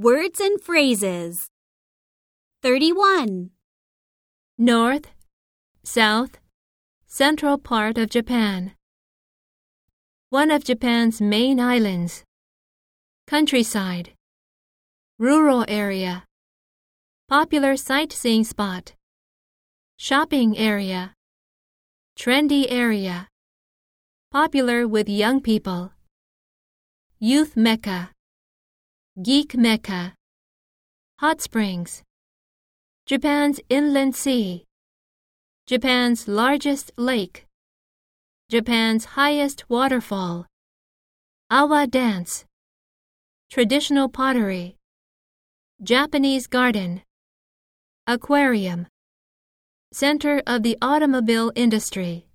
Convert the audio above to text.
Words and phrases. 31. North, South, Central part of Japan. One of Japan's main islands. Countryside. Rural area. Popular sightseeing spot. Shopping area. Trendy area. Popular with young people. Youth Mecca. Geek Mecca. Hot Springs. Japan's inland sea. Japan's largest lake. Japan's highest waterfall. Awa dance. Traditional pottery. Japanese garden. Aquarium. Center of the automobile industry.